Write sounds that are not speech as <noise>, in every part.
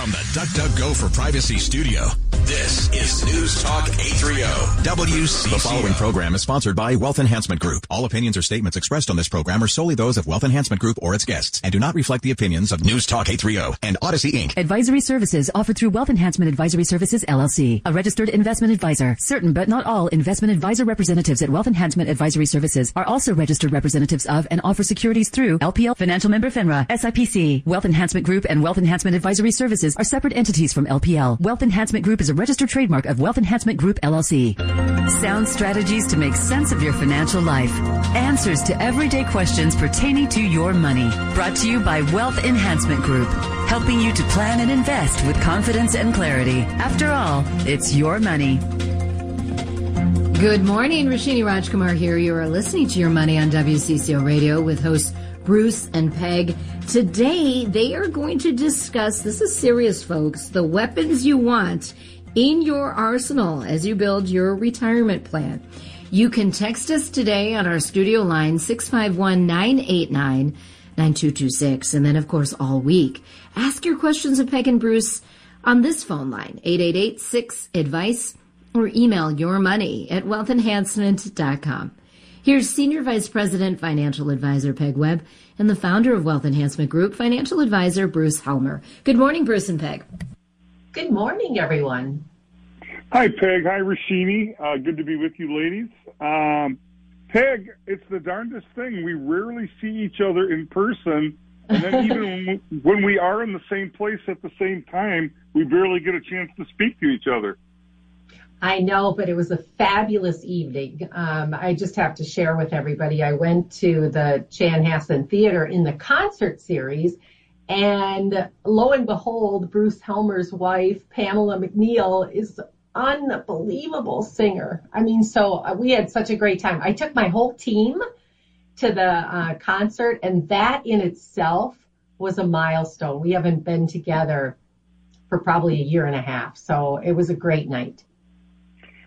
From the DuckDuckGo for Privacy studio, this is News Talk 830 WCCO. The following program is sponsored by Wealth Enhancement Group. All opinions or statements expressed on this program are solely those of Wealth Enhancement Group or its guests and do not reflect the opinions of News Talk 830 and Audacy Inc. Advisory services offered through Wealth Enhancement Advisory Services LLC, a registered investment advisor. Certain but not all investment advisor representatives at Wealth Enhancement Advisory Services are also registered representatives of and offer securities through LPL Financial Member FINRA, SIPC, Wealth Enhancement Group, and Wealth Enhancement Advisory Services are separate entities from LPL. Wealth Enhancement Group is a registered trademark of Wealth Enhancement Group LLC. Sound strategies to make sense of your financial life. Answers to everyday questions pertaining to your money. Brought to you by Wealth Enhancement Group, helping you to plan and invest with confidence and clarity. After all, it's your money. Good morning, Roshini Rajkumar here. You are listening to Your Money on WCCO Radio with hosts Bruce and Peg. Today, they are going to discuss this is serious, folks the weapons you want in your arsenal as you build your retirement plan. You can text us today on our studio line 651 989 9226. And then, of course, all week, ask your questions of Peg and Bruce on this phone line 888 6 Advice or email your money at wealthenhancement.com. Here's Senior Vice President Financial Advisor Peg Webb and the founder of Wealth Enhancement Group, Financial Advisor Bruce Helmer. Good morning, Bruce and Peg. Good morning, everyone. Hi, Peg. Hi, Roshini. Uh, good to be with you, ladies. Um, Peg, it's the darndest thing. We rarely see each other in person. And then even <laughs> when we are in the same place at the same time, we barely get a chance to speak to each other. I know, but it was a fabulous evening. Um, I just have to share with everybody. I went to the Chanhassen Theater in the concert series, and lo and behold, Bruce Helmer's wife, Pamela McNeil, is unbelievable singer. I mean, so uh, we had such a great time. I took my whole team to the uh, concert, and that in itself was a milestone. We haven't been together for probably a year and a half, so it was a great night.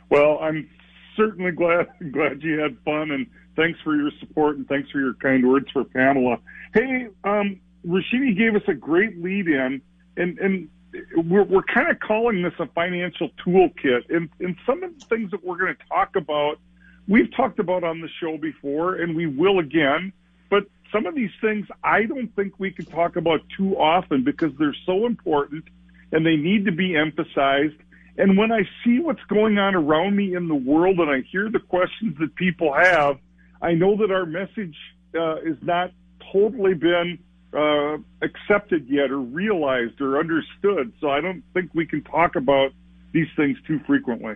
Well, I'm certainly glad glad you had fun, and thanks for your support and thanks for your kind words for Pamela. Hey, um, Roshini gave us a great lead in, and and we're we're kind of calling this a financial toolkit, and and some of the things that we're going to talk about, we've talked about on the show before, and we will again. But some of these things I don't think we can talk about too often because they're so important and they need to be emphasized and when I see what's going on around me in the world and I hear the questions that people have, I know that our message uh, is not totally been uh, accepted yet or realized or understood. So I don't think we can talk about these things too frequently.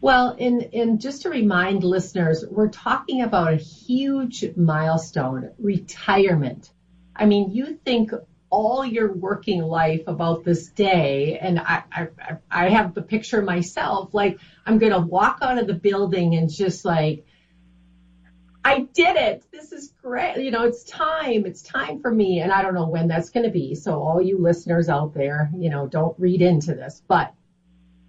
Well, and, and just to remind listeners, we're talking about a huge milestone, retirement. I mean, you think all your working life about this day. And I, I, I have the picture myself, like I'm going to walk out of the building and just like, I did it. This is great. You know, it's time. It's time for me. And I don't know when that's going to be. So all you listeners out there, you know, don't read into this, but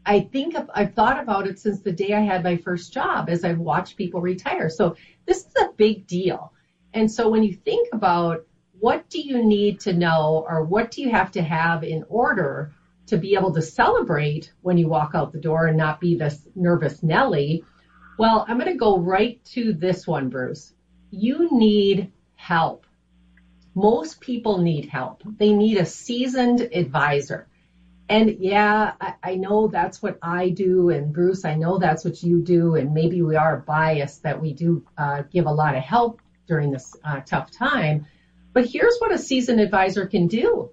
I think I've thought about it since the day I had my first job as I've watched people retire. So this is a big deal. And so when you think about what do you need to know or what do you have to have in order to be able to celebrate when you walk out the door and not be this nervous Nelly? Well, I'm going to go right to this one, Bruce. You need help. Most people need help. They need a seasoned advisor. And yeah, I, I, know that's what I do. And Bruce, I know that's what you do. And maybe we are biased that we do uh, give a lot of help during this uh, tough time. But here's what a seasoned advisor can do.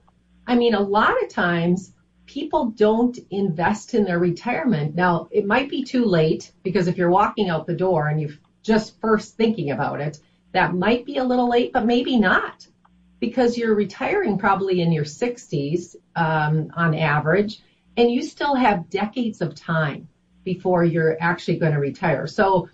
I mean, a lot of times people don't invest in their retirement. Now, it might be too late because if you're walking out the door and you're just first thinking about it, that might be a little late, but maybe not because you're retiring probably in your 60s um, on average, and you still have decades of time before you're actually going to retire. So,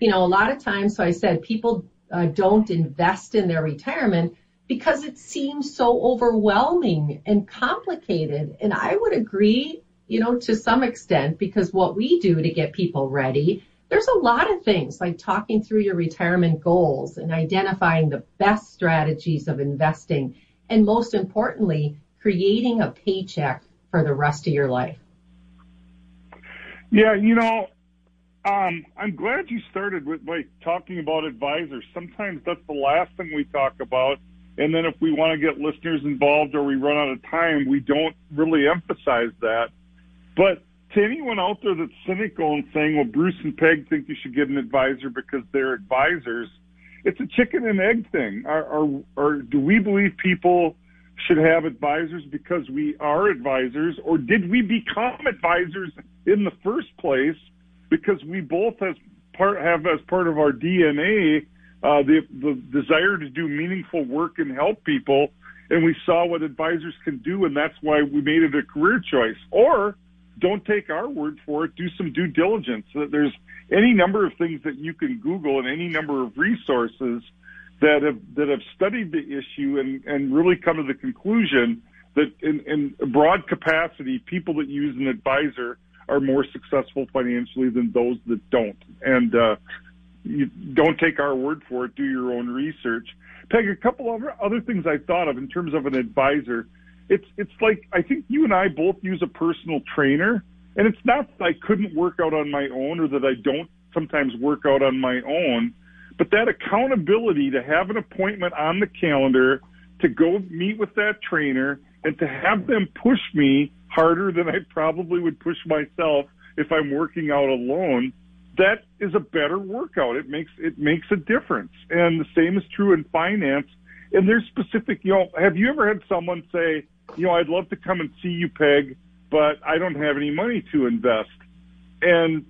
you know, a lot of times, so I said people uh, don't invest in their retirement because it seems so overwhelming and complicated. And I would agree, you know, to some extent, because what we do to get people ready, there's a lot of things like talking through your retirement goals and identifying the best strategies of investing. And most importantly, creating a paycheck for the rest of your life? Yeah, you know, um, I'm glad you started with like talking about advisors. Sometimes that's the last thing we talk about. And then if we want to get listeners involved or we run out of time, we don't really emphasize that. But to anyone out there that's cynical and saying, well, Bruce and Peg think you should get an advisor because they're advisors, it's a chicken and egg thing. Or do we believe people should have advisors because we are advisors, or did we become advisors in the first place because we both as part have as part of our DNA uh, the the desire to do meaningful work and help people, and we saw what advisors can do, and that's why we made it a career choice. Or don't take our word for it. Do some due diligence. There's any number of things that you can Google and any number of resources that have that have studied the issue and and really come to the conclusion that in, in broad capacity, people that use an advisor are more successful financially than those that don't. And uh, you don't take our word for it. Do your own research. Peg, a couple of other things I thought of in terms of an advisor. It's it's like I think you and I both use a personal trainer, and it's not that I couldn't work out on my own or that I don't sometimes work out on my own, but that accountability to have an appointment on the calendar to go meet with that trainer and to have them push me harder than I probably would push myself if I'm working out alone that is a better workout. It makes it makes a difference. And the same is true in finance. And there's specific, you know, have you ever had someone say, you know, I'd love to come and see you, Peg, but I don't have any money to invest. And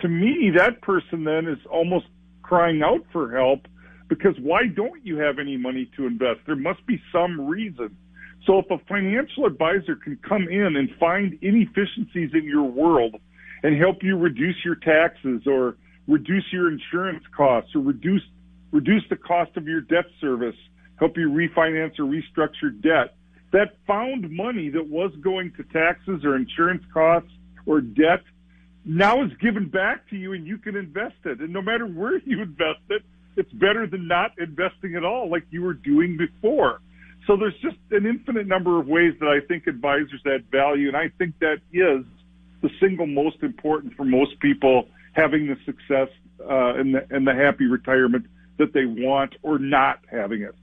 to me, that person then is almost crying out for help because why don't you have any money to invest? There must be some reason. So if a financial advisor can come in and find inefficiencies in your world and help you reduce your taxes or reduce your insurance costs or reduce reduce the cost of your debt service, help you refinance or restructure debt. That found money that was going to taxes or insurance costs or debt now is given back to you and you can invest it. And no matter where <laughs> you invest it, it's better than not investing at all like you were doing before. So there's just an infinite number of ways that I think advisors add value, and I think that is the single most important for most people having the success uh, and, the, and the happy retirement that they want or not having it.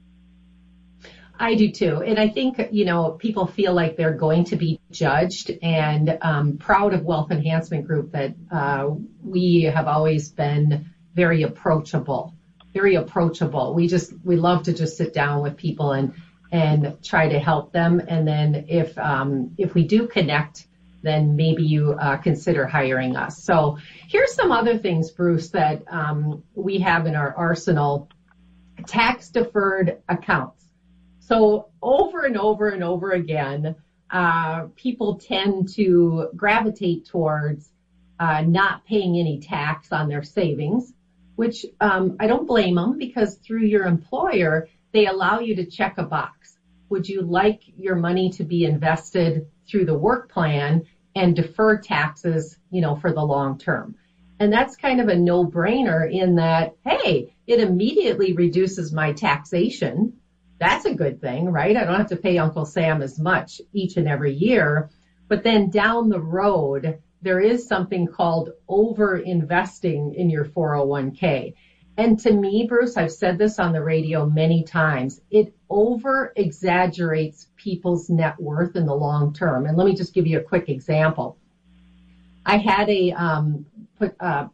I do too. And I think, you know, people feel like they're going to be judged and um, proud of Wealth Enhancement Group that uh, we have always been very approachable, very approachable. We just, we love to just sit down with people and, and try to help them. And then if, um, if we do connect, then maybe you uh, consider hiring us. So here's some other things, Bruce, that um, we have in our arsenal. Tax deferred accounts. So over and over and over again, uh, people tend to gravitate towards uh, not paying any tax on their savings, which um, I don't blame them because through your employer, they allow you to check a box. Would you like your money to be invested through the work plan and defer taxes, you know, for the long term. And that's kind of a no-brainer in that, hey, it immediately reduces my taxation. That's a good thing, right? I don't have to pay Uncle Sam as much each and every year. But then down the road, there is something called over investing in your 401k. And to me, Bruce, I've said this on the radio many times, it over exaggerates people's net worth in the long term. And let me just give you a quick example. I had a um, uh,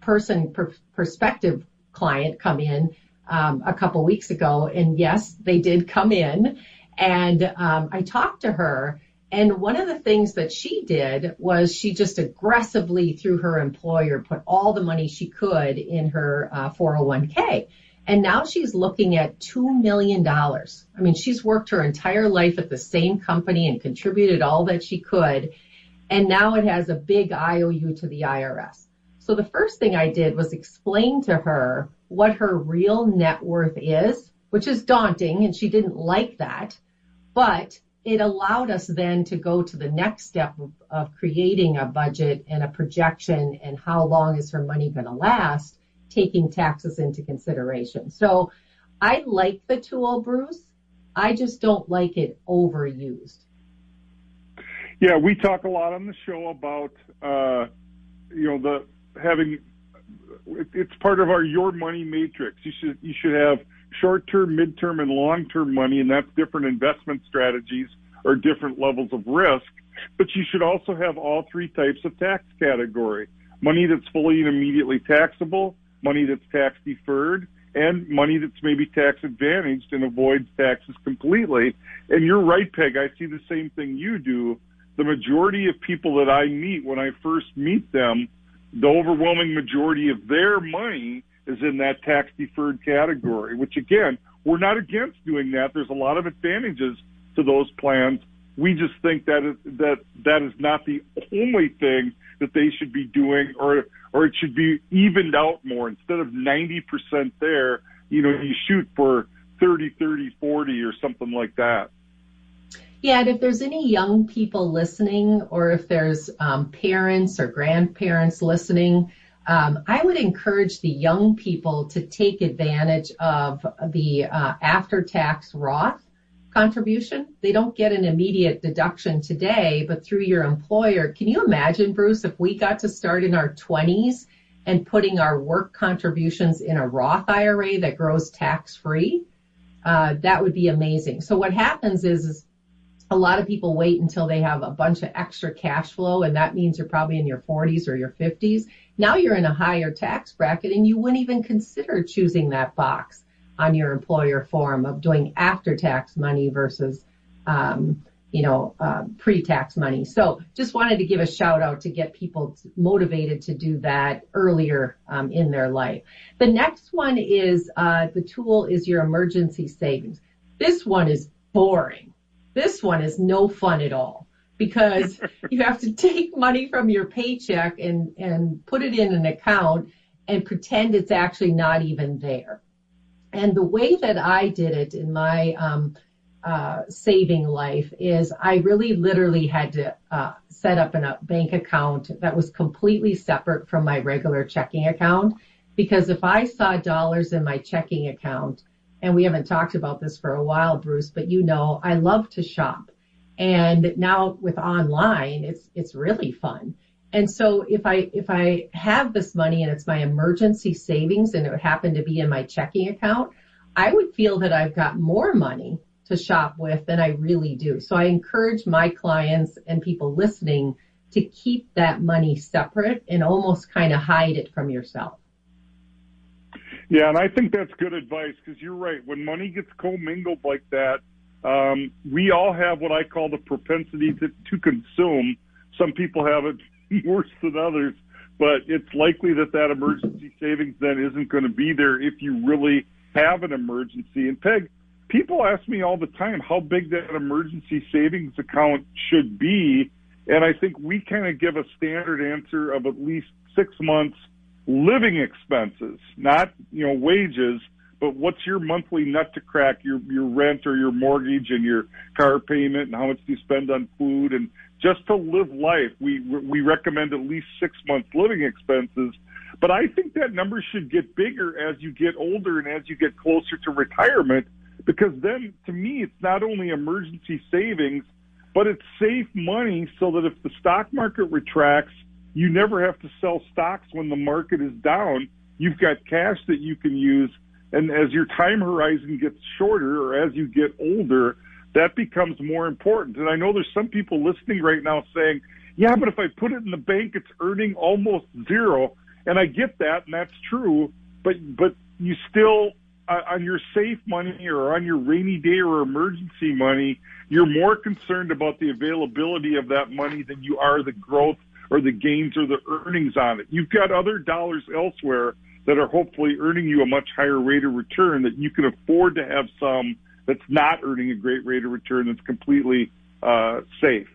person per- perspective client come in um, a couple weeks ago, and yes, they did come in, and um, I talked to her, and one of the things that she did was she just aggressively, through her employer, put all the money she could in her uh, 401k. And now she's looking at $2 million. I mean, she's worked her entire life at the same company and contributed all that she could. And now it has a big IOU to the IRS. So the first thing I did was explain to her what her real net worth is, which is daunting and she didn't like that. But it allowed us then to go to the next step of, of creating a budget and a projection and how long is her money going to last, taking taxes into consideration. So I like the tool, Bruce. I just don't like it overused. Yeah, we talk a lot on the show about uh, you know the having it's part of our your money matrix. You should you should have short term, mid term, and long term money, and that's different investment strategies or different levels of risk. But you should also have all three types of tax category: money that's fully and immediately taxable, money that's tax deferred, and money that's maybe tax advantaged and avoids taxes completely. And you're right, Peg. I see the same thing you do. The majority of people that I meet when I first meet them the overwhelming majority of their money is in that tax deferred category, which again, we're not against doing that. There's a lot of advantages to those plans. We just think that is, that that is not the only thing that they should be doing or or it should be evened out more instead of 90% there, you know, you shoot for 30, 30, 40 or something like that. Yeah, and if there's any young people listening, or if there's um, parents or grandparents listening, um, I would encourage the young people to take advantage of the uh, after-tax Roth contribution. They don't get an immediate deduction today, but through your employer. Can you imagine, Bruce, if we got to start in our 20s and putting our work contributions in a Roth IRA that grows tax-free? Uh, that would be amazing. So what happens is, is a lot of people wait until they have a bunch of extra cash flow, and that means you're probably in your 40s or your 50s. Now you're in a higher tax bracket, and you wouldn't even consider choosing that box on your employer form of doing after-tax money versus, um, you know, uh, pre-tax money. So just wanted to give a shout out to get people motivated to do that earlier um, in their life. The next one is uh, the tool is your emergency savings. This one is boring this one is no fun at all because <laughs> you have to take money from your paycheck and, and put it in an account and pretend it's actually not even there. And the way that I did it in my um, uh, saving life is I really literally had to uh, set up a bank account that was completely separate from my regular checking account because if I saw dollars in my checking account, and we haven't talked about this for a while, Bruce, but you know, I love to shop. And now with online, it's, it's really fun. And so if I, if I have this money and it's my emergency savings and it would happen to be in my checking account, I would feel that I've got more money to shop with than I really do. So I encourage my clients and people listening to keep that money separate and almost kind of hide it from yourself. Yeah, and I think that's good advice because you're right. When money gets commingled like that, um, we all have what I call the propensity to, to consume. Some people have it <laughs> worse than others, but it's likely that that emergency savings then isn't going to be there if you really have an emergency. And Peg, people ask me all the time how big that emergency savings account should be. And I think we kind of give a standard answer of at least six months living expenses, not, you know, wages, but what's your monthly nut to crack, your, your rent or your mortgage and your car payment and how much do you spend on food and just to live life. We, we recommend at least six months living expenses. But I think that number should get bigger as you get older and as you get closer to retirement, because then to me, it's not only emergency savings, but it's safe money so that if the stock market retracts, you never have to sell stocks when the market is down. You've got cash that you can use. And as your time horizon gets shorter or as you get older, that becomes more important. And I know there's some people listening right now saying, yeah, but if I put it in the bank, it's earning almost zero. And I get that, and that's true. But, but you still, uh, on your safe money or on your rainy day or emergency money, you're more concerned about the availability of that money than you are the growth or the gains or the earnings on it. You've got other dollars elsewhere that are hopefully earning you a much higher rate of return that you can afford to have some that's not earning a great rate of return that's completely uh, safe.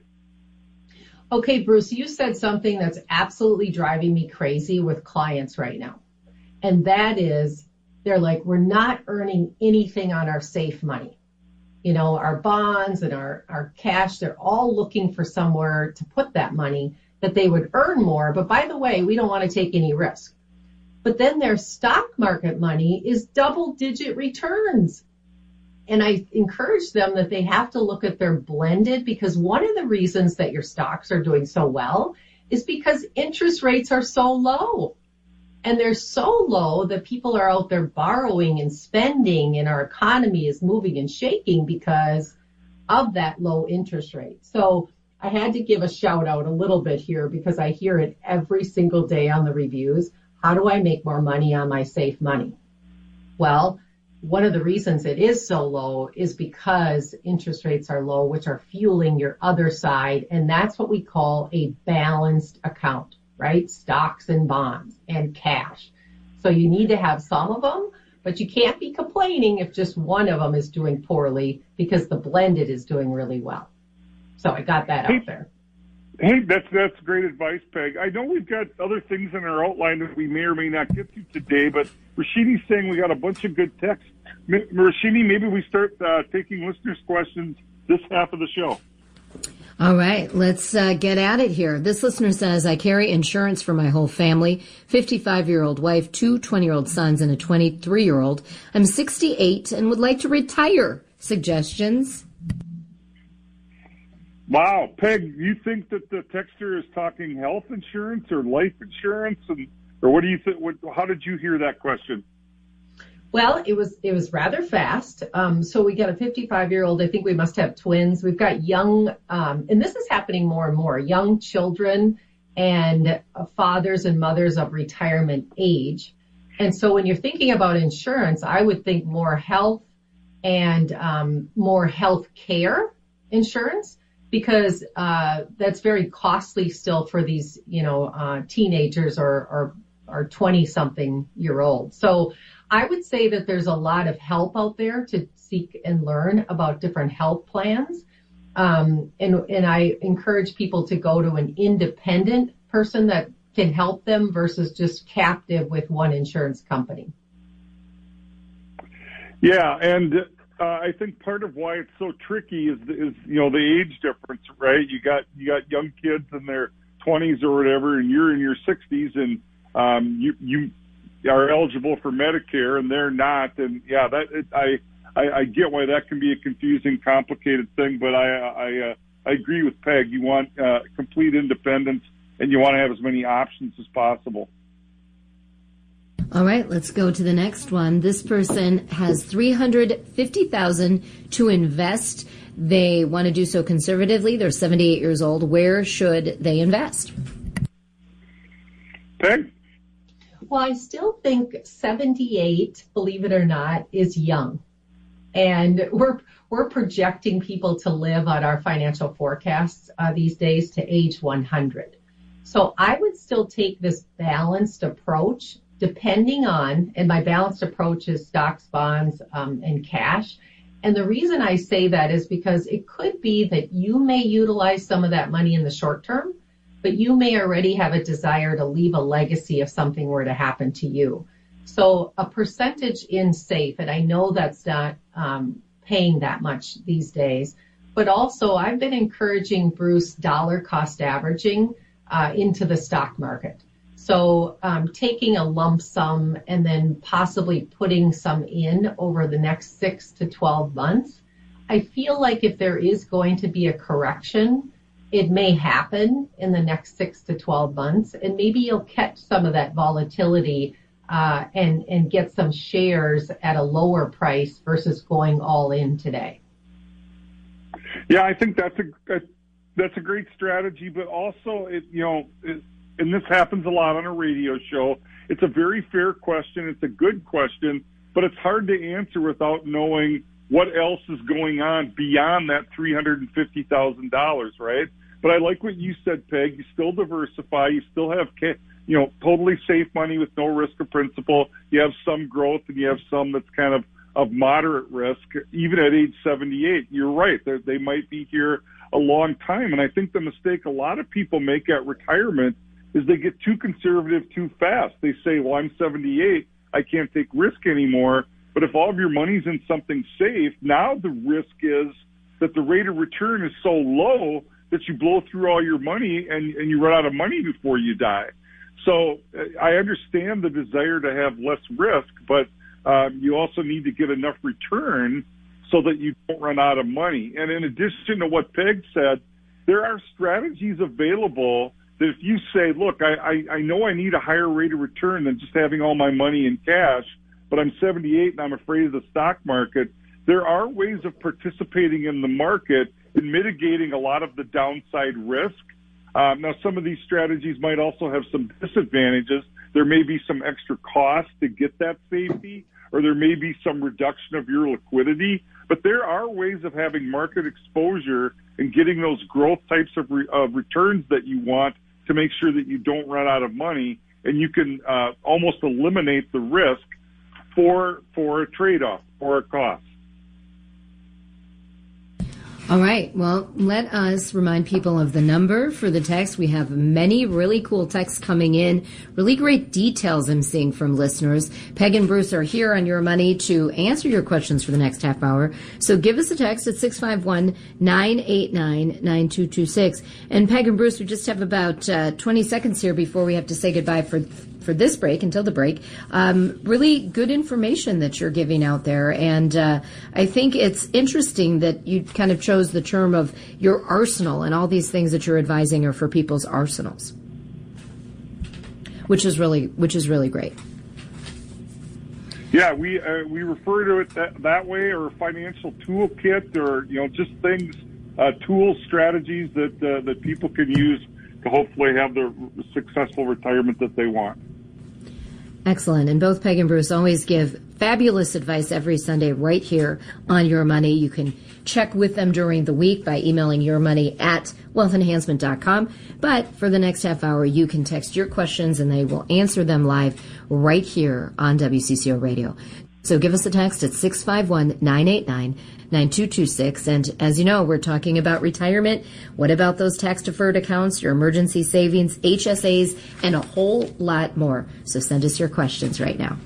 Okay, Bruce, you said something that's absolutely driving me crazy with clients right now. And that is they're like, we're not earning anything on our safe money. You know, our bonds and our, our cash, they're all looking for somewhere to put that money that they would earn more. But by the way, we don't want to take any risk. But then their stock market money is double digit returns. And I encourage them that they have to look at their blended because one of the reasons that your stocks are doing so well is because interest rates are so low. And they're so low that people are out there borrowing and spending and our economy is moving and shaking because of that low interest rate. So I had to give a shout out a little bit here because I hear it every single day on the reviews. How do I make more money on my safe money? Well, one of the reasons it is so low is because interest rates are low, which are fueling your other side. And that's what we call a balanced account, right? Stocks and bonds and cash. So you need to have some of them, but you can't be complaining if just one of them is doing poorly because the blended is doing really well. So I got that out there. Hey, that's that's great advice, Peg. I know we've got other things in our outline that we may or may not get to today, but Roshini's saying we got a bunch of good texts. Roshini, maybe we start uh, taking listeners' questions this half of the show. All right, let's uh, get at it here. This listener says, I carry insurance for my whole family 55 year old wife, two 20 year old sons, and a 23 year old. I'm 68 and would like to retire. Suggestions? Wow, Peg, you think that the texter is talking health insurance or life insurance, and or what do you think? What, how did you hear that question? Well, it was it was rather fast. Um, so we got a 55 year old. I think we must have twins. We've got young, um, and this is happening more and more. Young children and uh, fathers and mothers of retirement age. And so when you're thinking about insurance, I would think more health and um, more health care insurance because uh, that's very costly still for these, you know, uh, teenagers or, or or 20 something year old. So I would say that there's a lot of help out there to seek and learn about different health plans. Um, and, and I encourage people to go to an independent person that can help them versus just captive with one insurance company. Yeah, and uh, I think part of why it's so tricky is is you know the age difference, right? You got you got young kids in their 20s or whatever, and you're in your 60s, and um, you you are eligible for Medicare, and they're not. And yeah, that it, I, I I get why that can be a confusing, complicated thing. But I I uh, I agree with Peg. You want uh, complete independence, and you want to have as many options as possible. All right, let's go to the next one. This person has 350,000 to invest. They want to do so conservatively. They're 78 years old. Where should they invest? Peg? Well, I still think 78, believe it or not, is young. And we're we're projecting people to live on our financial forecasts uh, these days to age 100. So I would still take this balanced approach depending on, and my balanced approach is stocks, bonds, um, and cash. And the reason I say that is because it could be that you may utilize some of that money in the short term, but you may already have a desire to leave a legacy if something were to happen to you. So a percentage in safe, and I know that's not um, paying that much these days, but also I've been encouraging Bruce dollar cost averaging uh, into the stock market. So um, taking a lump sum and then possibly putting some in over the next six to 12 months. I feel like if there is going to be a correction, it may happen in the next six to 12 months, and maybe you'll catch some of that volatility uh, and and get some shares at a lower price versus going all in today. Yeah, I think that's a, a that's a great strategy, but also it you know it, and this happens a lot on a radio show. It's a very fair question. It's a good question, but it's hard to answer without knowing what else is going on beyond that $350,000, right? But I like what you said, Peg. You still diversify. You still have, you know, totally safe money with no risk of principal. You have some growth and you have some that's kind of of moderate risk, even at age 78. You're right. They're, they might be here a long time. And I think the mistake a lot of people make at retirement is they get too conservative too fast. They say, well, I'm 78. I can't take risk anymore. But if all of your money's in something safe, now the risk is that the rate of return is so low that you blow through all your money and, and you run out of money before you die. So uh, I understand the desire to have less risk, but um, you also need to get enough return so that you don't run out of money. And in addition to what Peg said, there are strategies available that if you say, look, I, I, I know I need a higher rate of return than just having all my money in cash, but I'm 78 and I'm afraid of the stock market. There are ways of participating in the market and mitigating a lot of the downside risk. Um, now, some of these strategies might also have some disadvantages. There may be some extra cost to get that safety, or there may be some reduction of your liquidity. But there are ways of having market exposure and getting those growth types of, re- of returns that you want to make sure that you don't run out of money and you can uh, almost eliminate the risk for for a trade-off or a cost. All right. Well, let us remind people of the number for the text. We have many really cool texts coming in, really great details I'm seeing from listeners. Peg and Bruce are here on your money to answer your questions for the next half hour. So give us a text at 651-989-9226. And Peg and Bruce, we just have about uh, 20 seconds here before we have to say goodbye for for this break until the break. Um, really good information that you're giving out there, and uh, I think it's interesting that you kind of chose the term of your arsenal and all these things that you're advising are for people's arsenals, which is really which is really great. Yeah, we uh, we refer to it that, that way, or financial toolkit, or you know, just things, uh, tools, strategies that uh, that people can use to hopefully have the successful retirement that they want. Excellent. And both Peg and Bruce always give fabulous advice every Sunday right here on Your Money. You can check with them during the week by emailing your money at wealthenhancement.com. But for the next half hour, you can text your questions and they will answer them live right here on WCCO Radio. So give us a text at 651 989 9226. And as you know, we're talking about retirement. What about those tax deferred accounts, your emergency savings, HSAs, and a whole lot more? So send us your questions right now.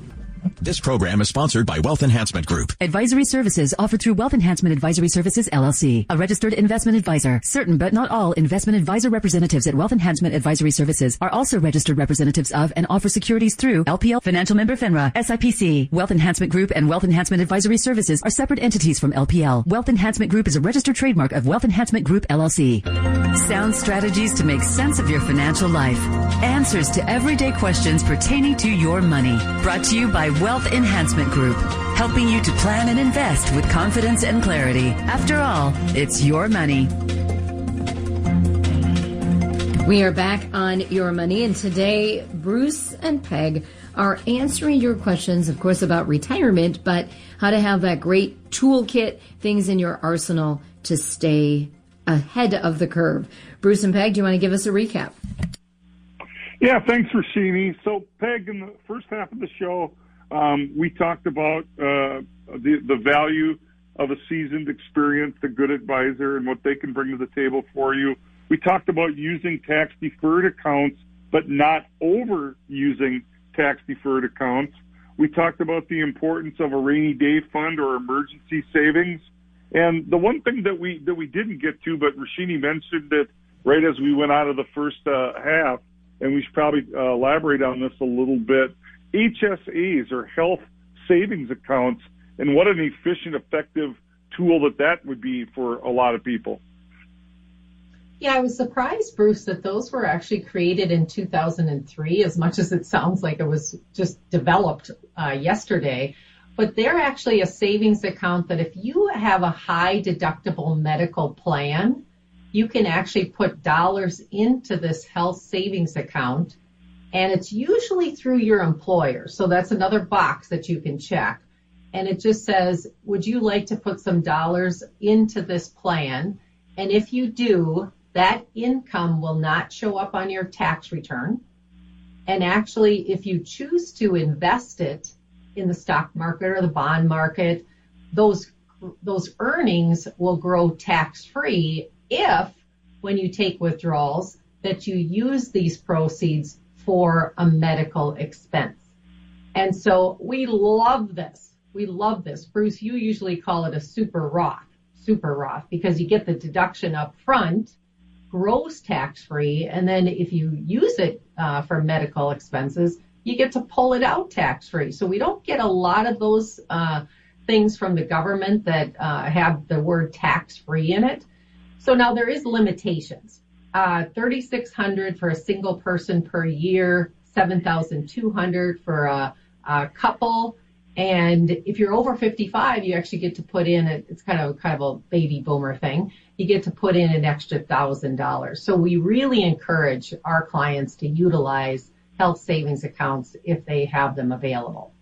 This program is sponsored by Wealth Enhancement Group. Advisory services offered through Wealth Enhancement Advisory Services LLC, a registered investment advisor. Certain but not all investment advisor representatives at Wealth Enhancement Advisory Services are also registered representatives of and offer securities through LPL Financial Member FINRA, SIPC. Wealth Enhancement Group and Wealth Enhancement Advisory Services are separate entities from LPL. Wealth Enhancement Group is a registered trademark of Wealth Enhancement Group LLC. Sound strategies to make sense of your financial life. Answers to everyday questions pertaining to your money. Brought to you by Wealth Enhancement Group, helping you to plan and invest with confidence and clarity. After all, it's your money. We are back on Your Money, and today Bruce and Peg are answering your questions, of course, about retirement, but how to have that great toolkit, things in your arsenal to stay ahead of the curve. Bruce and Peg, do you want to give us a recap? Yeah, thanks, Roshini. So, Peg, in the first half of the show, um, we talked about uh, the the value of a seasoned, experienced, a good advisor, and what they can bring to the table for you. We talked about using tax deferred accounts, but not overusing tax deferred accounts. We talked about the importance of a rainy day fund or emergency savings. And the one thing that we that we didn't get to, but Roshini mentioned it right as we went out of the first uh, half, and we should probably uh, elaborate on this a little bit. HSAs or health savings accounts, and what an efficient, effective tool that that would be for a lot of people. Yeah, I was surprised, Bruce, that those were actually created in 2003, as much as it sounds like it was just developed uh, yesterday. But they're actually a savings account that if you have a high deductible medical plan, you can actually put dollars into this health savings account and it's usually through your employer. So that's another box that you can check. And it just says, would you like to put some dollars into this plan? And if you do, that income will not show up on your tax return. And actually, if you choose to invest it in the stock market or the bond market, those those earnings will grow tax free if when you take withdrawals that you use these proceeds for a medical expense. And so we love this. We love this. Bruce, you usually call it a super Roth, super Roth, because you get the deduction up front, gross tax free, and then if you use it uh, for medical expenses, you get to pull it out tax free. So we don't get a lot of those uh, things from the government that uh, have the word tax free in it. So now there is limitations. Uh, 3,600 for a single person per year, 7,200 for a, a couple. And if you're over 55, you actually get to put in a, it's kind of kind of a baby boomer thing. You get to put in an extra thousand dollars. So we really encourage our clients to utilize health savings accounts if they have them available.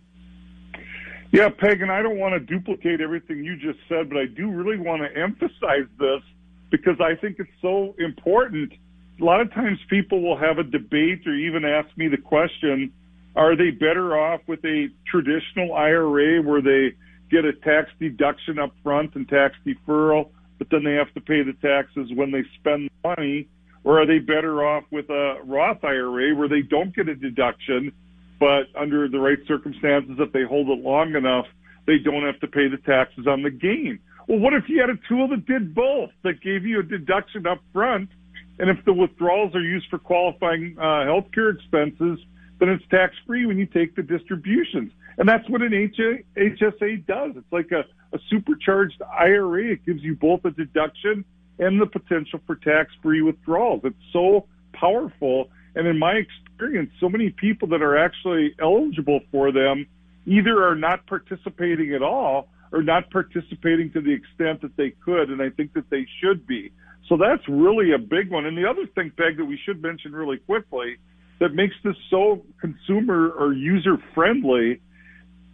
Yeah, Peg, and I don't want to duplicate everything you just said, but I do really want to emphasize this because I think it's so important. A lot of times people will have a debate or even ask me the question, are they better off with a traditional IRA where they get a tax deduction up front and tax deferral, but then they have to pay the taxes when they spend the money? Or are they better off with a Roth IRA where they don't get a deduction, but under the right circumstances, if they hold it long enough, they don't have to pay the taxes on the gain? Well, what if you had a tool that did both, that gave you a deduction up front, and if the withdrawals are used for qualifying uh, healthcare expenses, then it's tax free when you take the distributions. And that's what an HSA does. It's like a, a supercharged IRA. It gives you both a deduction and the potential for tax free withdrawals. It's so powerful. And in my experience, so many people that are actually eligible for them either are not participating at all or not participating to the extent that they could. And I think that they should be. So that's really a big one. And the other thing, Peg, that we should mention really quickly that makes this so consumer or user friendly.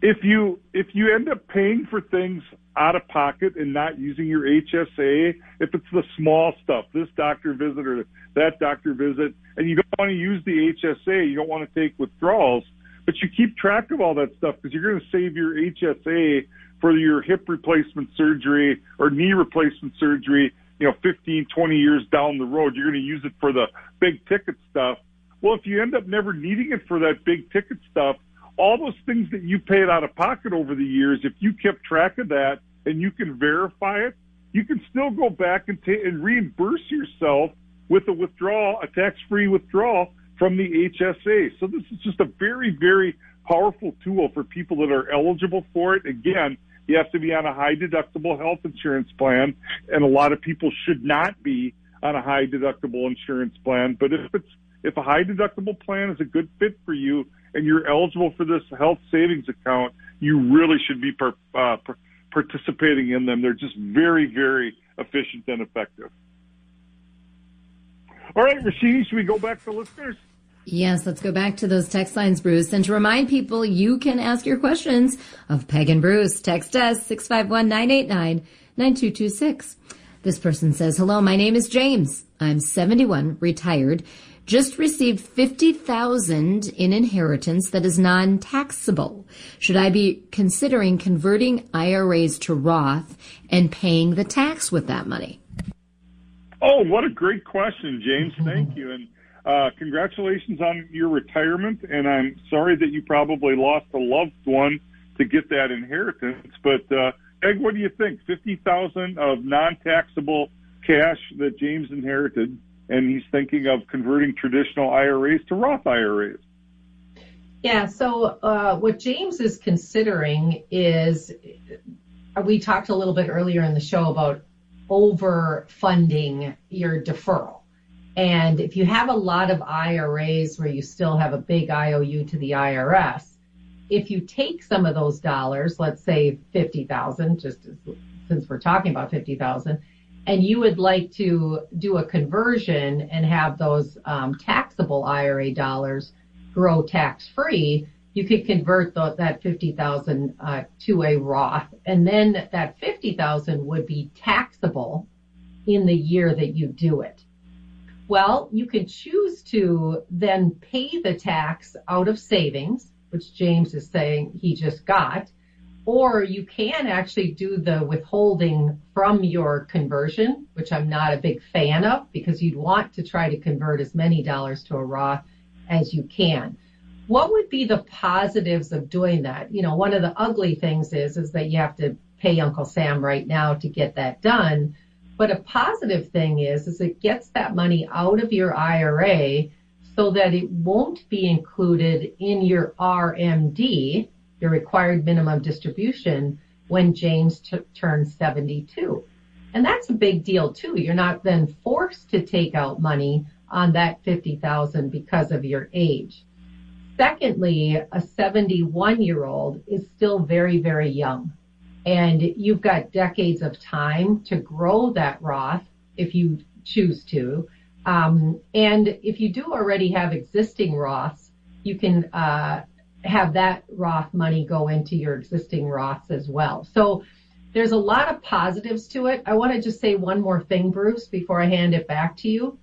If you if you end up paying for things out of pocket and not using your HSA, if it's the small stuff, this doctor visit or that doctor visit, and you don't want to use the HSA, you don't want to take withdrawals, but you keep track of all that stuff because you're going to save your HSA for your hip replacement surgery or knee replacement surgery, you know, 15, 20 years down the road. You're going to use it for the big ticket stuff. Well, if you end up never needing it for that big ticket stuff, all those things that you paid out of pocket over the years, if you kept track of that and you can verify it, you can still go back and, ta- and reimburse yourself with a withdrawal, a tax-free withdrawal from the HSA. So this is just a very, very powerful tool for people that are eligible for it. Again, you have to be on a high deductible health insurance plan, and a lot of people should not be on a high deductible insurance plan. But if it's if a high deductible plan is a good fit for you and you're eligible for this health savings account, you really should be per, uh, per, participating in them. They're just very, very efficient and effective. All right, Roshini, should we go back to listeners? Yes, let's go back to those text lines, Bruce. And to remind people, you can ask your questions of Peg and Bruce. Text us 651 989 9226. This person says, Hello, my name is James. I'm 71, retired just received 50,000 in inheritance that is non-taxable. Should I be considering converting IRAs to Roth and paying the tax with that money? Oh, what a great question, James. Thank you. And uh, congratulations on your retirement. And I'm sorry that you probably lost a loved one to get that inheritance. But, uh, Peg, what do you think? 50,000 of non-taxable cash that James inherited and he's thinking of converting traditional IRAs to Roth IRAs. Yeah, so uh, what James is considering is we talked a little bit earlier in the show about overfunding your deferral. And if you have a lot of IRAs where you still have a big IOU to the IRS, if you take some of those dollars, let's say 50,000, just as, since we're talking about 50,000, and you would like to do a conversion and have those um, taxable IRA dollars grow tax free, you could convert the, that 50,000 uh, to a Roth, and then that 50,000 would be taxable in the year that you do it. Well, you can choose to then pay the tax out of savings, which James is saying he just got, or you can actually do the withholding from your conversion, which I'm not a big fan of because you'd want to try to convert as many dollars to a Roth as you can. What would be the positives of doing that? You know, one of the ugly things is, is that you have to pay Uncle Sam right now to get that done. But a positive thing is, is it gets that money out of your IRA so that it won't be included in your RMD, your required minimum distribution when James t- turns 72. And that's a big deal too. You're not then forced to take out money on that 50,000 because of your age. Secondly, a 71 year old is still very, very young and you've got decades of time to grow that Roth if you choose to. Um, and if you do already have existing Roths, you can uh, have that Roth money go into your existing Roths as well. So there's a lot of positives to it. I want to just say one more thing, Bruce, before I hand it back to you.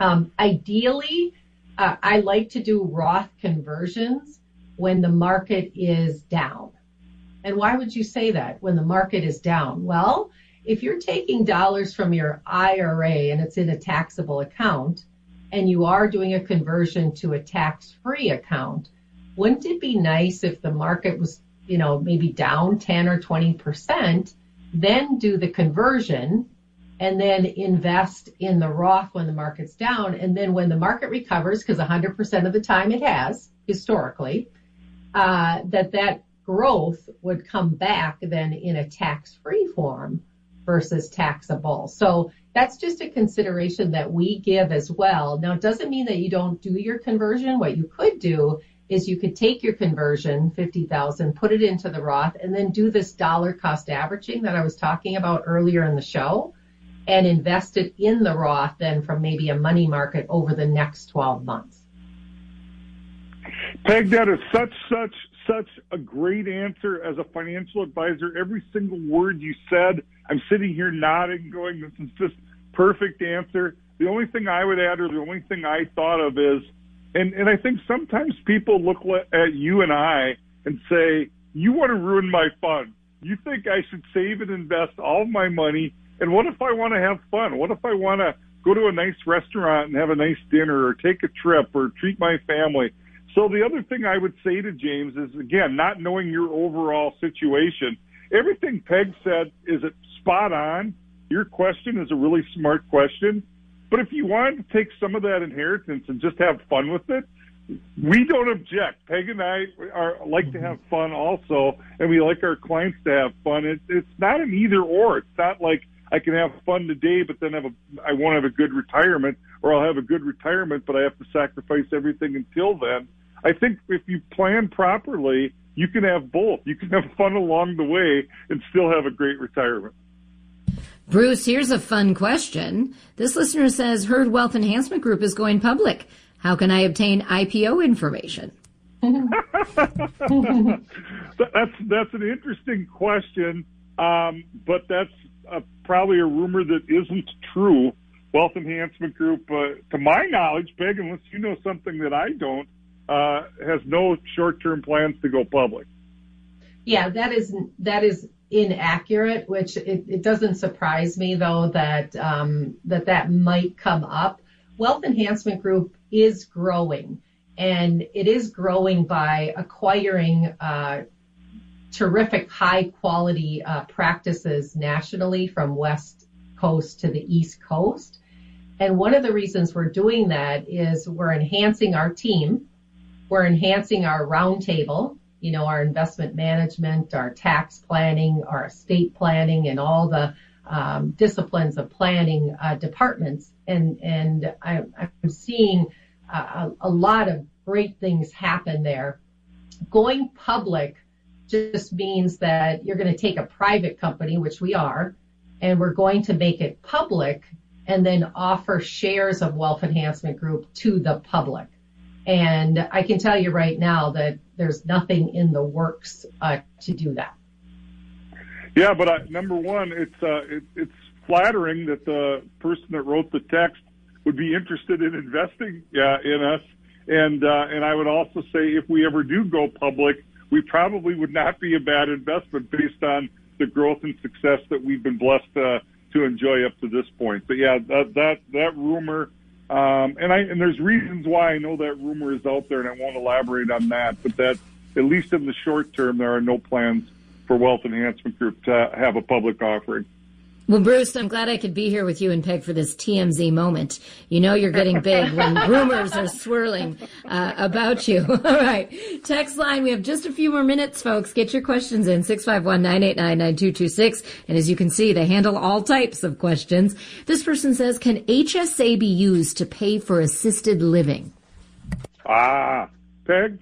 Um, ideally, uh, I like to do Roth conversions when the market is down. And why would you say that when the market is down? Well, if you're taking dollars from your IRA and it's in a taxable account and you are doing a conversion to a tax-free account, wouldn't it be nice if the market was, you know, maybe down 10 or 20%, then do the conversion and then invest in the Roth when the market's down. And then when the market recovers, because 100% of the time it has historically, uh, that that growth would come back then in a tax-free form versus taxable. So that's just a consideration that we give as well. Now, it doesn't mean that you don't do your conversion. What you could do is you could take your conversion, 50,000, put it into the Roth and then do this dollar cost averaging that I was talking about earlier in the show and invest it in the Roth then from maybe a money market over the next 12 months. Peg, that is such, such, such a great answer as a financial advisor. Every single word you said, I'm sitting here nodding, going, this is just perfect answer. The only thing I would add, or the only thing I thought of is, and, and I think sometimes people look at you and I and say, you want to ruin my fun. You think I should save and invest all my money. And what if I want to have fun? What if I want to go to a nice restaurant and have a nice dinner or take a trip or treat my family? So the other thing I would say to James is again, not knowing your overall situation. Everything Peg said is it spot on. Your question is a really smart question. But if you wanted to take some of that inheritance and just have fun with it, we don't object. Peg and I are like to mm-hmm. have fun also, and we like our clients to have fun. It, it's not an either or. It's not like I can have fun today, but then have a I won't have a good retirement, or I'll have a good retirement, but I have to sacrifice everything until then. I think if you plan properly, you can have both. You can have fun along the way and still have a great retirement. Bruce, here's a fun question. This listener says Herd Wealth Enhancement Group is going public. How can I obtain IPO information? <laughs> that's that's an interesting question, um, but that's uh, probably a rumor that isn't true. Wealth Enhancement Group, uh, to my knowledge, Peg, unless you know something that I don't, uh, has no short-term plans to go public. Yeah, that is that is inaccurate. Which it, it doesn't surprise me though that um, that that might come up. Wealth Enhancement Group is growing, and it is growing by acquiring uh, terrific, high-quality uh, practices nationally from West Coast to the East Coast. And one of the reasons we're doing that is we're enhancing our team we're enhancing our roundtable, you know, our investment management, our tax planning, our estate planning, and all the um, disciplines of planning uh, departments. And and I, am seeing a, a lot of great things happen there. Going public just means that you're going to take a private company, which we are, and we're going to make it public and then offer shares of Wealth Enhancement Group to the public. And I can tell you right now that there's nothing in the works uh, to do that. Yeah, but uh, number one, it's uh, it, it's flattering that the person that wrote the text would be interested in investing uh, in us, and uh, and I would also say if we ever do go public, we probably would not be a bad investment based on the growth and success that we've been blessed uh, to enjoy up to this point. But yeah, that that that rumor um, and I and there's reasons why I know that rumor is out there, and I won't elaborate on that. But that at least in the short term, there are no plans for Wealth Enhancement Group to have a public offering. Well, Bruce, I'm glad I could be here with you and Peg for this TMZ moment. You know you're getting big when <laughs> rumors are swirling uh, about you. <laughs> All right. Text line, we have just a few more minutes, folks. Get your questions in, 651-989-9226. And as you can see, they handle all types of questions. This person says, can HSA be used to pay for assisted living? Ah, Peg?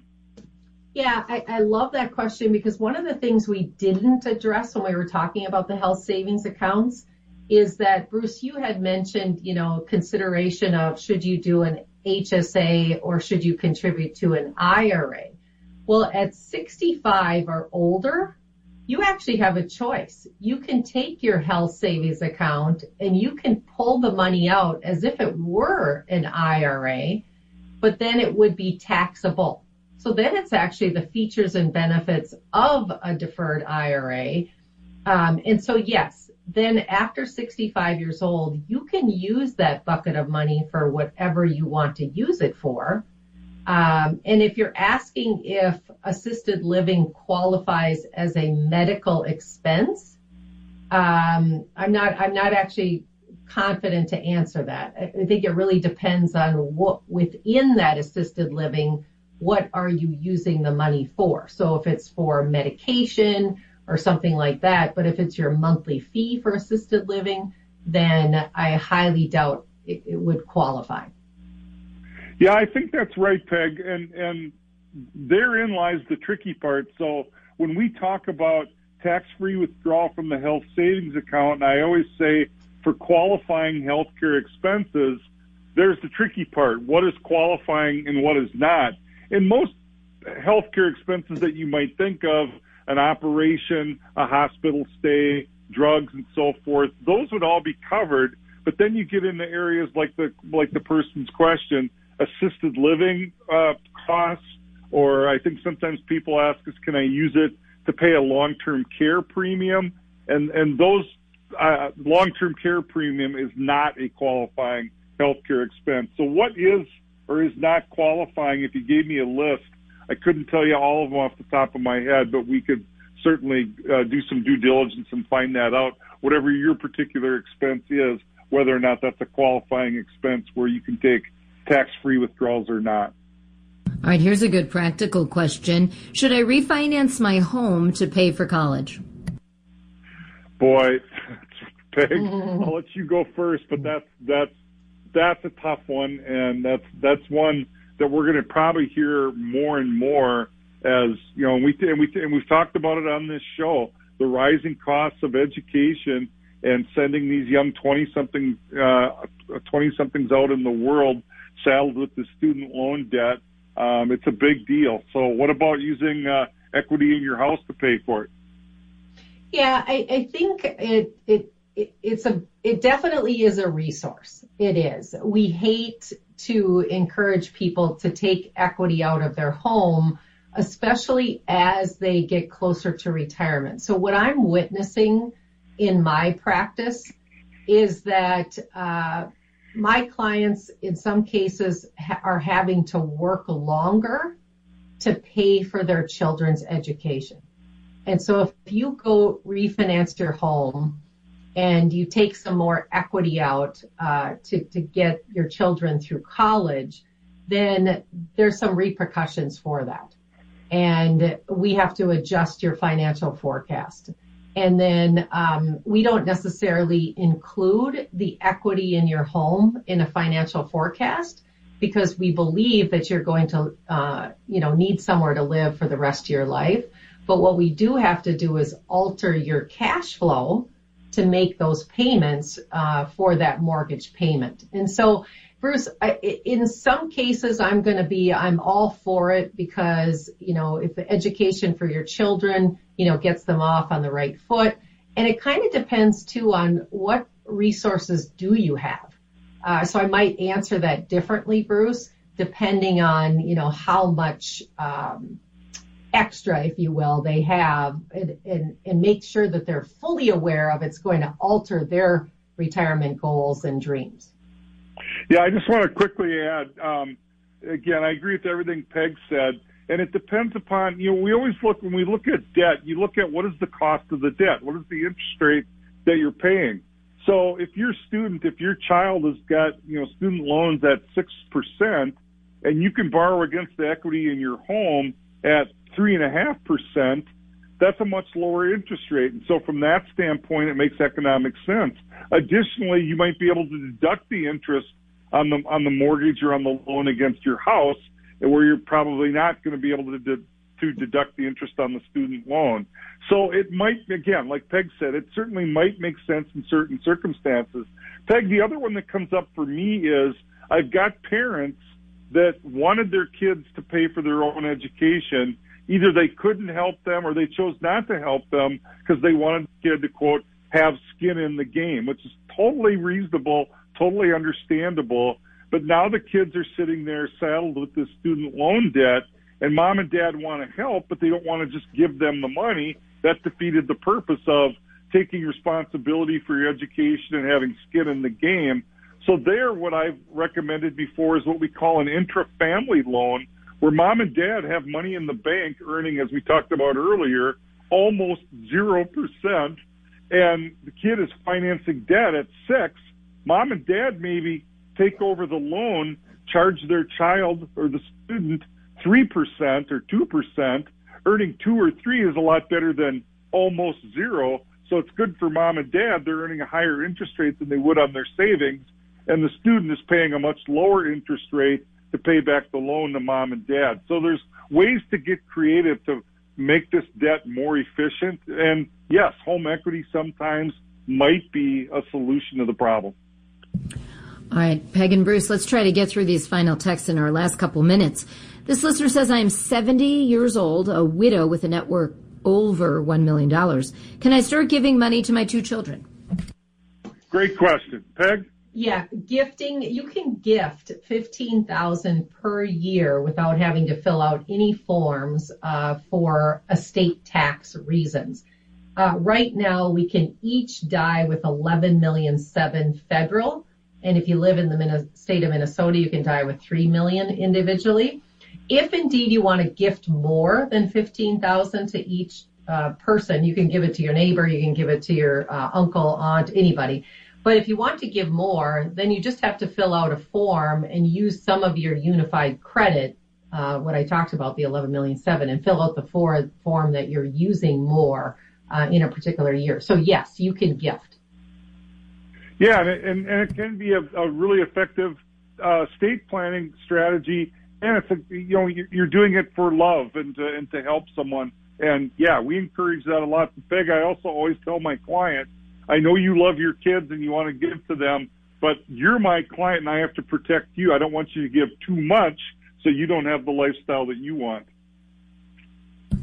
Yeah, I, I, love that question because one of the things we didn't address when we were talking about the health savings accounts is that Bruce, you had mentioned, you know, consideration of should you do an HSA or should you contribute to an IRA? Well, at 65 or older, you actually have a choice. You can take your health savings account and you can pull the money out as if it were an IRA, but then it would be taxable. So then it's actually the features and benefits of a deferred IRA. Um, and so yes, then after 65 years old, you can use that bucket of money for whatever you want to use it for. Um, and if you're asking if assisted living qualifies as a medical expense, um, I'm not. I'm not actually confident to answer that. I think it really depends on what within that assisted living what are you using the money for? So if it's for medication or something like that, but if it's your monthly fee for assisted living, then I highly doubt it, it would qualify. Yeah, I think that's right, Peg. And, and therein lies the tricky part. So when we talk about tax-free withdrawal from the health savings account, and I always say for qualifying healthcare expenses, there's the tricky part. What is qualifying and what is not? In most healthcare expenses that you might think of, an operation, a hospital stay, drugs, and so forth, those would all be covered. But then you get into areas like the like the person's question, assisted living uh, costs, or I think sometimes people ask us, can I use it to pay a long-term care premium? And and those uh, long-term care premium is not a qualifying healthcare expense. So what is or is not qualifying, if you gave me a list, I couldn't tell you all of them off the top of my head, but we could certainly uh, do some due diligence and find that out. Whatever your particular expense is, whether or not that's a qualifying expense where you can take tax-free withdrawals or not. All right, here's a good practical question. Should I refinance my home to pay for college? Boy, <laughs> Peg, <laughs> I'll let you go first, but that's that's that's a tough one, and that's that's one that we're going to probably hear more and more as you know. And we and we and we've talked about it on this show: the rising costs of education and sending these young twenty something twenty uh, somethings out in the world saddled with the student loan debt. Um, it's a big deal. So, what about using uh, equity in your house to pay for it? Yeah, I, I think it it it, it's a, it definitely is a resource. It is. We hate to encourage people to take equity out of their home, especially as they get closer to retirement. So what I'm witnessing in my practice is that, uh, my clients in some cases ha- are having to work longer to pay for their children's education. And so if you go refinance your home and you take some more equity out uh, to, to get your children through college, then there's some repercussions for that. And we have to adjust your financial forecast. And then um, we don't necessarily include the equity in your home in a financial forecast because we believe that you're going to, uh, you know, need somewhere to live for the rest of your life. But what we do have to do is alter your cash flow to make those payments uh, for that mortgage payment. And so, Bruce, I, in some cases, I'm going to be, I'm all for it because, you know, if education for your children, you know, gets them off on the right foot. And it kind of depends too on what resources do you have. Uh, so I might answer that differently, Bruce, depending on, you know, how much, um, extra, if you will, they have and, make sure that they're fully aware of it's going to alter their retirement goals and dreams. Yeah, I just want to quickly add, um, again, I agree with everything Peg said. And it depends upon, you know, we always look, when we look at debt, you look at what is the cost of the debt? What is the interest rate that you're paying? So if your student, if your child has got, you know, student loans at 6% and you can borrow against the equity in your home at three and a half percent, that's a much lower interest rate. And so from that standpoint, it makes economic sense. Additionally, you might be able to deduct the interest on the, on the mortgage or on the loan against your house where you're probably not going to be able to, de- to deduct the interest on the student loan. So it might, again, like Peg said, it certainly might make sense in certain circumstances. Peg, the other one that comes up for me is I've got parents that wanted their kids to pay for their own education. Either they couldn't help them or they chose not to help them because they wanted the kid to quote, have skin in the game, which is totally reasonable, totally understandable. But now the kids are sitting there saddled with this student loan debt and mom and dad want to help, but they don't want to just give them the money. That defeated the purpose of taking responsibility for your education and having skin in the game. So there, what I've recommended before is what we call an intra-family loan, where mom and dad have money in the bank earning, as we talked about earlier, almost 0%, and the kid is financing debt at six. Mom and dad maybe take over the loan, charge their child or the student 3% or 2%. Earning two or three is a lot better than almost zero. So it's good for mom and dad. They're earning a higher interest rate than they would on their savings and the student is paying a much lower interest rate to pay back the loan to mom and dad. So there's ways to get creative to make this debt more efficient. And yes, home equity sometimes might be a solution to the problem. All right, Peg and Bruce, let's try to get through these final texts in our last couple minutes. This listener says, I am 70 years old, a widow with a net worth over $1 million. Can I start giving money to my two children? Great question. Peg? Yeah, gifting, you can gift 15,000 per year without having to fill out any forms uh, for estate tax reasons. Uh, right now, we can each die with 11 million seven federal, and if you live in the state of Minnesota, you can die with 3 million individually. If indeed you want to gift more than 15,000 to each uh, person, you can give it to your neighbor, you can give it to your uh, uncle, aunt, anybody. But if you want to give more, then you just have to fill out a form and use some of your unified credit, uh, what I talked about, the 11 million seven, and fill out the for, form that you're using more uh, in a particular year. So yes, you can gift. Yeah, and, and, and it can be a, a really effective uh, state planning strategy, and it's a, you know you're doing it for love and to, and to help someone. And yeah, we encourage that a lot. Peg, I also always tell my clients I know you love your kids and you want to give to them, but you're my client and I have to protect you. I don't want you to give too much so you don't have the lifestyle that you want.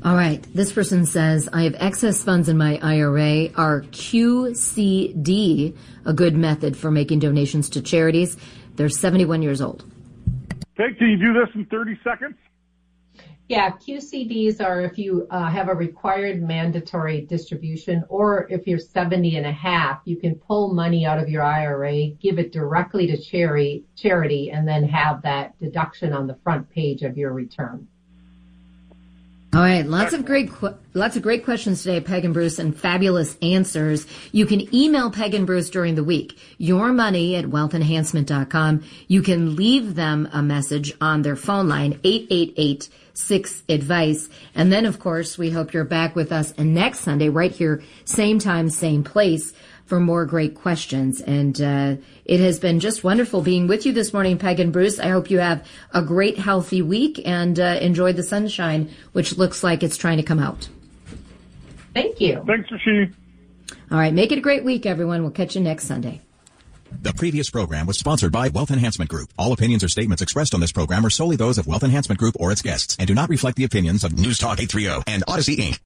All right. This person says, I have excess funds in my IRA. Are QCD a good method for making donations to charities? They're 71 years old. Okay, can you do this in 30 seconds? Yeah, QCDs are if you uh, have a required mandatory distribution or if you're 70 and a half, you can pull money out of your IRA, give it directly to charity, charity, and then have that deduction on the front page of your return. All right, lots of great, lots of great questions today, Peg and Bruce, and fabulous answers. You can email Peg and Bruce during the week. Your money at wealthenhancement.com. You can leave them a message on their phone line, 888 six advice. And then, of course, we hope you're back with us and next Sunday, right here, same time, same place for more great questions. And uh, it has been just wonderful being with you this morning, Peg and Bruce. I hope you have a great, healthy week and uh, enjoy the sunshine, which looks like it's trying to come out. Thank you. Thanks, Roshini. All right. Make it a great week, everyone. We'll catch you next Sunday. The previous program was sponsored by Wealth Enhancement Group. All opinions or statements expressed on this program are solely those of Wealth Enhancement Group or its guests and do not reflect the opinions of News Talk 830 and Audacy Inc.